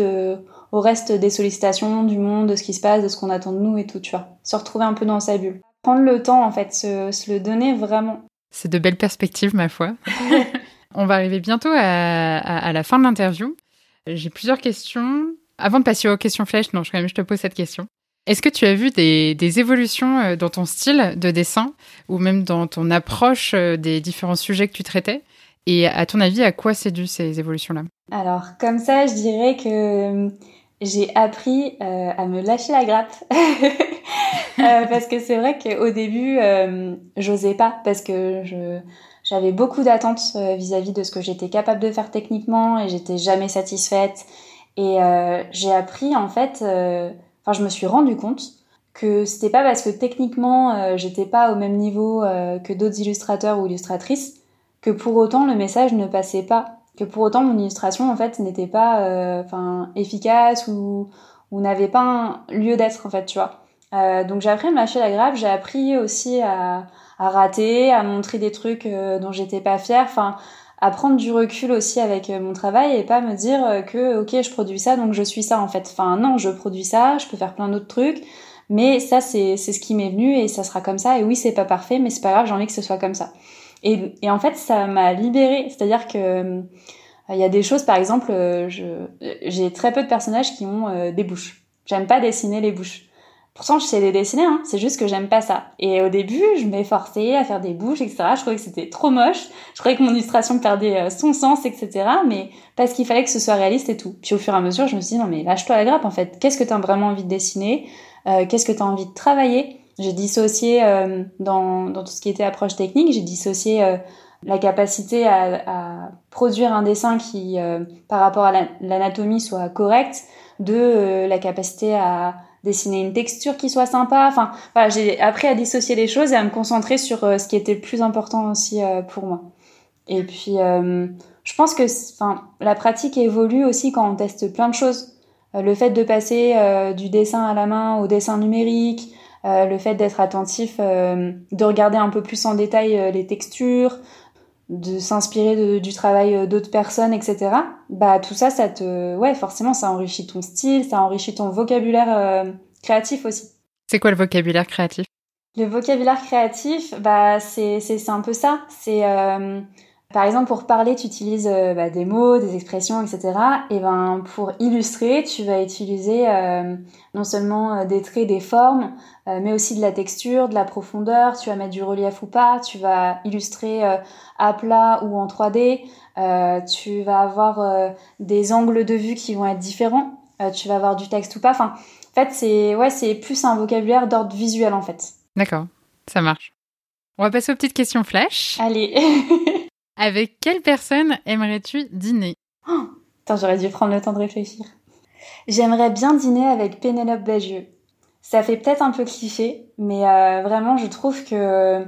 au reste des sollicitations du monde, de ce qui se passe, de ce qu'on attend de nous et tout, tu vois. Se retrouver un peu dans sa bulle. Prendre le temps, en fait, se, le donner vraiment. C'est de belles perspectives, ma foi. On va arriver bientôt à, la fin de l'interview. J'ai plusieurs questions. Avant de passer aux questions flèches, non, je, quand même, je te pose cette question. Est-ce que tu as vu des, des, évolutions euh, dans ton style de dessin ou même dans ton approche euh, des différents sujets que tu traitais? Et à ton avis, à quoi c'est dû ces évolutions-là? Alors, comme ça, je dirais que j'ai appris euh, à me lâcher la grappe. Euh, parce que c'est vrai qu'au début euh, j'osais pas parce que je j'avais beaucoup d'attentes euh, vis-à-vis de ce que j'étais capable de faire techniquement et j'étais jamais satisfaite. Et euh, j'ai appris en fait enfin je me suis rendu compte que c'était pas parce que techniquement j'étais pas au même niveau que d'autres illustrateurs ou illustratrices que pour autant le message ne passait pas. Que pour autant mon illustration en fait n'était pas euh, enfin efficace ou, ou n'avait pas un lieu d'être en fait tu vois. Euh, donc j'ai appris à me la grappe j'ai appris aussi à, à rater à montrer des trucs euh, dont j'étais pas fière. Enfin à prendre du recul aussi avec mon travail et pas me dire que ok je produis ça donc je suis ça en fait. Enfin non je produis ça je peux faire plein d'autres trucs. Mais ça c'est c'est ce qui m'est venu et ça sera comme ça. Et oui c'est pas parfait mais c'est pas grave j'ai envie que ce soit comme ça et, en fait, ça m'a libérée. C'est-à-dire que euh, il y a des choses, par exemple, euh, j'ai très peu de personnages qui ont euh, des bouches. J'aime pas dessiner les bouches Pourtant, je sais les dessiner, hein. c'est juste que j'aime pas ça. Et au début, je m'efforçais à faire des bouches, etc. Je trouvais que c'était trop moche. Je trouvais que mon illustration perdait son sens, etc. Mais parce qu'il fallait que ce soit réaliste et tout. Puis au fur et à mesure, je me suis dit, non mais lâche-toi la grappe en fait. Qu'est-ce que tu as vraiment envie de dessiner? Qu'est-ce que tu as envie de travailler? J'ai dissocié euh, dans, dans tout ce qui était approche technique, j'ai dissocié la capacité à, à, produire un dessin qui, par rapport à l'anatomie, soit correct, de la capacité à dessiner une texture qui soit sympa. Enfin, j'ai appris à dissocier les choses et à me concentrer sur euh, ce qui était le plus important aussi euh, pour moi. Et puis, euh, je pense que, enfin, la pratique évolue aussi quand on teste plein de choses. le fait de passer du dessin à la main au dessin numérique, le fait d'être attentif, de regarder un peu plus en détail les textures, de s'inspirer du travail d'autres personnes, etc. Bah tout ça, ça te, ouais, forcément, ça enrichit ton style, ça enrichit ton vocabulaire créatif aussi. C'est quoi le vocabulaire créatif? Le vocabulaire créatif, bah c'est c'est un peu ça. C'est euh, par exemple pour parler, tu utilises euh, bah, des mots, des expressions, etc. Et ben pour illustrer, tu vas utiliser euh, non seulement des traits, des formes, mais aussi de la texture, de la profondeur. Tu vas mettre du relief ou pas. Tu vas illustrer à plat ou en 3D. tu vas avoir des angles de vue qui vont être différents. tu vas avoir du texte ou pas. Enfin, en fait, c'est ouais, c'est plus un vocabulaire d'ordre visuel en fait. D'accord, ça marche. On va passer aux petites questions flash. Allez. Avec quelle personne aimerais-tu dîner? Oh, j'aurais dû prendre le temps de réfléchir. J'aimerais bien dîner avec Pénélope Bagieux. Ça fait peut-être un peu cliché, mais euh, vraiment, je trouve que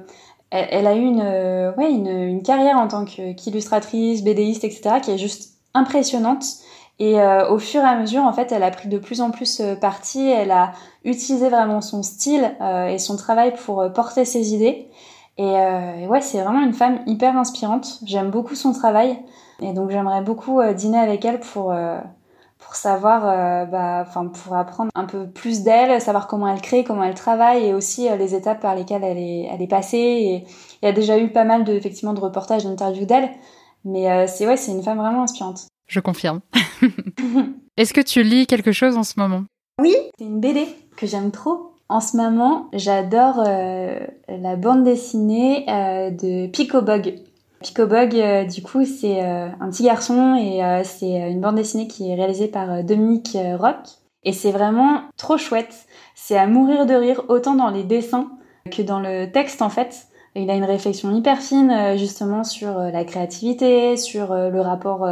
elle, a eu une, ouais, une, une carrière en tant qu'illustratrice, BDiste, etc., qui est juste impressionnante. Et euh, au fur et à mesure, en fait, elle a pris de plus en plus euh, parti. Elle a utilisé vraiment son style euh, et son travail pour porter ses idées. Et, et ouais, c'est vraiment une femme hyper inspirante. J'aime beaucoup son travail. Et donc, j'aimerais beaucoup dîner avec elle pour pour savoir, bah, enfin, pour apprendre un peu plus d'elle, savoir comment elle crée, comment elle travaille, et aussi les étapes par lesquelles elle est, elle est passée. Et il y a déjà eu pas mal de, effectivement, de reportages, d'interviews d'elle. Mais c'est ouais, c'est une femme vraiment inspirante. Je confirme. Est-ce que tu lis quelque chose en ce moment? Oui, c'est une BD que j'aime trop. En ce moment, j'adore euh, la bande dessinée euh, de Pico Bug. Pico Bug, euh, du coup, c'est un petit garçon et c'est une bande dessinée qui est réalisée par Dominique Rock. Et c'est vraiment trop chouette. C'est à mourir de rire, autant dans les dessins que dans le texte en fait. Il a une réflexion hyper fine justement sur la créativité, sur le rapport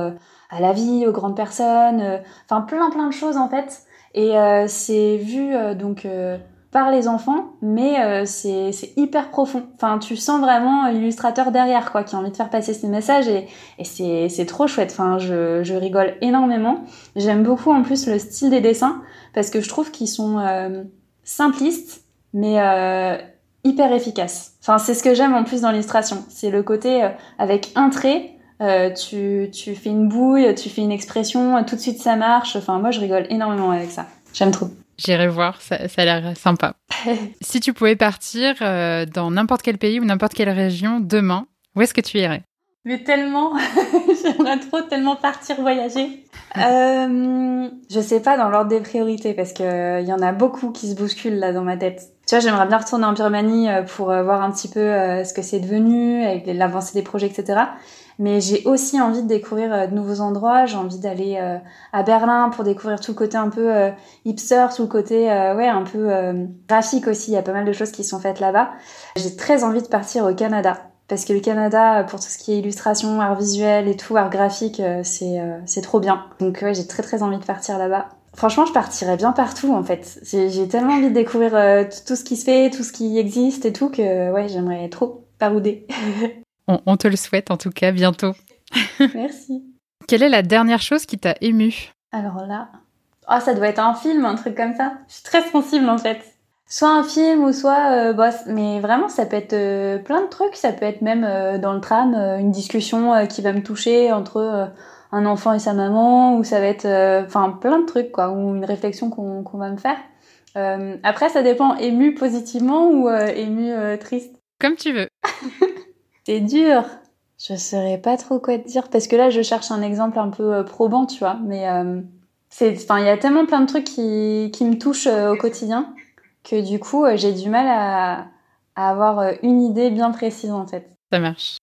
à la vie, aux grandes personnes, euh, enfin plein plein de choses en fait. Et euh, c'est vu euh, donc par les enfants, mais c'est hyper profond. Enfin, tu sens vraiment l'illustrateur derrière, quoi, qui a envie de faire passer ces messages et, et c'est trop chouette. Enfin, je, je rigole énormément. J'aime beaucoup en plus le style des dessins parce que je trouve qu'ils sont simplistes, mais hyper efficaces. Enfin, c'est ce que j'aime en plus dans l'illustration. C'est le côté avec un trait, euh, tu, tu fais une bouille, tu fais une expression, tout de suite ça marche. Enfin, moi, je rigole énormément avec ça. J'aime trop. J'irai voir, ça, ça a l'air sympa. si tu pouvais partir euh, dans n'importe quel pays ou n'importe quelle région demain, où est-ce que tu irais? Mais tellement, j'aimerais trop tellement partir voyager. euh, je sais pas dans l'ordre des priorités parce que il y en a beaucoup qui se bousculent là dans ma tête. Tu vois, j'aimerais bien retourner en Birmanie euh, pour voir un petit peu ce que c'est devenu avec l'avancée des projets, etc. Mais j'ai aussi envie de découvrir euh, de nouveaux endroits. J'ai envie d'aller euh, à Berlin pour découvrir tout le côté un peu euh, hipster, tout le côté ouais un peu graphique aussi. Il y a pas mal de choses qui sont faites là-bas. J'ai très envie de partir au Canada parce que le Canada pour tout ce qui est illustration, art visuel et tout, art graphique, c'est c'est trop bien. Donc ouais, j'ai très très envie de partir là-bas. Franchement, je partirais bien partout en fait. J'ai tellement envie de découvrir tout ce qui se fait, tout ce qui existe et tout que ouais, j'aimerais trop parouder. On, te le souhaite en tout cas bientôt. Merci. Quelle est la dernière chose qui t'a ému Alors là, oh, ça doit être un film, un truc comme ça. Je suis très sensible en fait. Soit un film ou soit, euh, bah, mais vraiment ça peut être euh, plein de trucs. Ça peut être même euh, dans le tram une discussion qui va me toucher entre un enfant et sa maman, ou ça va être, enfin plein de trucs quoi, ou une réflexion qu'on va me faire. après ça dépend ému positivement ou ému triste? Comme tu veux. C'est dur. Je saurais pas trop quoi te dire parce que là je cherche un exemple un peu euh, probant, tu vois. Mais euh, c'est, enfin, il y a tellement plein de trucs qui, qui me touchent euh, au quotidien que du coup, euh, j'ai du mal à, avoir euh, une idée bien précise en fait. Ça marche.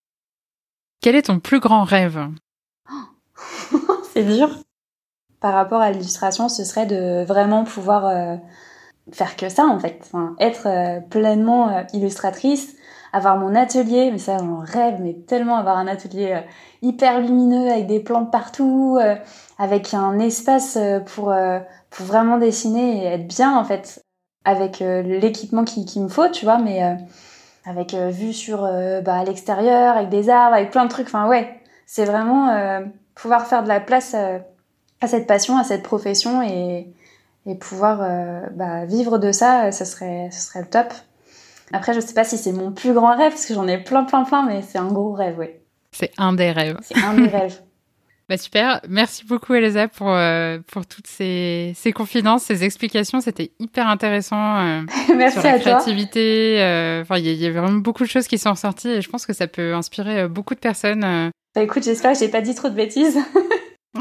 Quel est ton plus grand rêve? C'est dur. Par rapport à l'illustration, ce serait de vraiment pouvoir euh, faire que ça en fait, être pleinement illustratrice, avoir mon atelier, mais ça j'en rêve, mais tellement avoir un atelier hyper lumineux avec des plantes partout, avec un espace pour pour vraiment dessiner et être bien en fait avec euh, l'équipement qui, qui me faut, tu vois, mais euh, avec euh, vue sur bah, l'extérieur, avec des arbres, avec plein de trucs. Enfin ouais, c'est vraiment pouvoir faire de la place à cette passion, à cette profession et, et pouvoir bah, vivre de ça, ce serait, ce serait le top. Après, je sais pas si c'est mon plus grand rêve, parce que j'en ai plein, plein, plein, mais c'est un gros rêve, oui. C'est un des rêves. C'est un des rêves. Bah super, merci beaucoup Elsa pour euh, pour toutes ces, ces confidences, ces explications, c'était hyper intéressant euh, merci sur la à créativité. Euh, enfin, il y, a vraiment beaucoup de choses qui sont ressorties et je pense que ça peut inspirer beaucoup de personnes. Bah écoute, j'espère que j'ai pas dit trop de bêtises.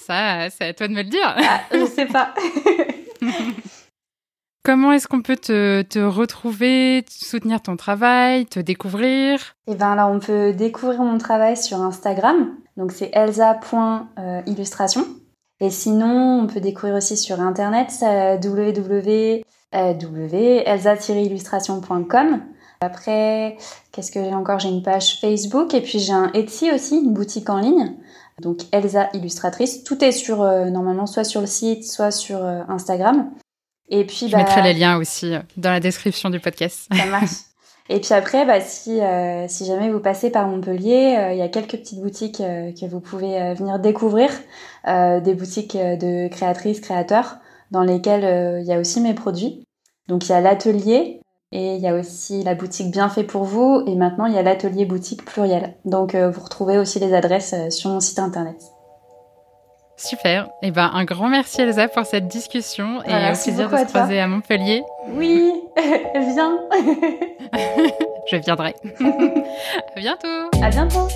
ça, c'est à toi de me le dire. Ah, je sais pas. Comment est-ce qu'on peut te, retrouver, soutenir ton travail, te découvrir? Eh bien là, on peut découvrir mon travail sur Instagram. Donc c'est elsa.illustration. Et sinon, on peut découvrir aussi sur Internet www.elsa-illustration.com. Après, qu'est-ce que j'ai encore? J'ai une page Facebook et puis j'ai un Etsy aussi, une boutique en ligne. Donc Elsa Illustratrice. Tout est sur euh, normalement soit sur le site, soit sur euh, Instagram. Et puis, je mettrai bah, les liens aussi euh, dans la description du podcast. Ça marche. Et puis après, bah, si, euh, si jamais vous passez par Montpellier, euh, il y a quelques petites boutiques que vous pouvez venir découvrir, des boutiques de créatrices, créateurs, dans lesquelles il y a aussi mes produits. Donc il y a l'atelier et il y a aussi la boutique Bien fait pour vous et maintenant il y a l'atelier boutique pluriel. Donc vous retrouvez aussi les adresses sur mon site internet. Super. Et eh ben, un grand merci Elsa pour cette discussion et au plaisir de se croiser à Montpellier. Oui, viens. Je viendrai. à bientôt. À bientôt.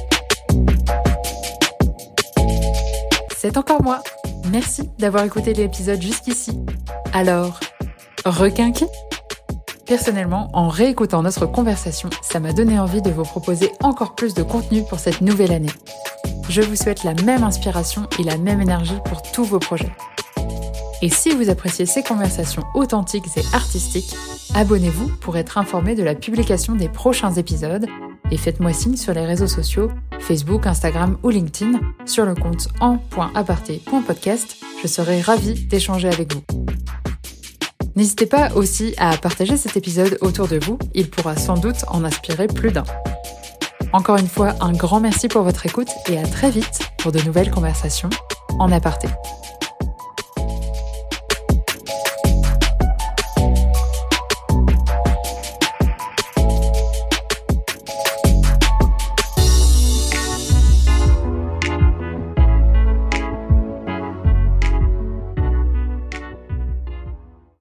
C'est encore moi. Merci d'avoir écouté l'épisode jusqu'ici. Alors, requinqué Personnellement, en réécoutant notre conversation, ça m'a donné envie de vous proposer encore plus de contenu pour cette nouvelle année. Je vous souhaite la même inspiration et la même énergie pour tous vos projets. Et si vous appréciez ces conversations authentiques et artistiques, abonnez-vous pour être informé de la publication des prochains épisodes et faites-moi signe sur les réseaux sociaux, Facebook, Instagram ou LinkedIn, sur le compte en.aparté.podcast. Je serai ravie d'échanger avec vous. N'hésitez pas aussi à partager cet épisode autour de vous, il pourra sans doute en inspirer plus d'un. Encore une fois, un grand merci pour votre écoute et à très vite pour de nouvelles conversations en aparté.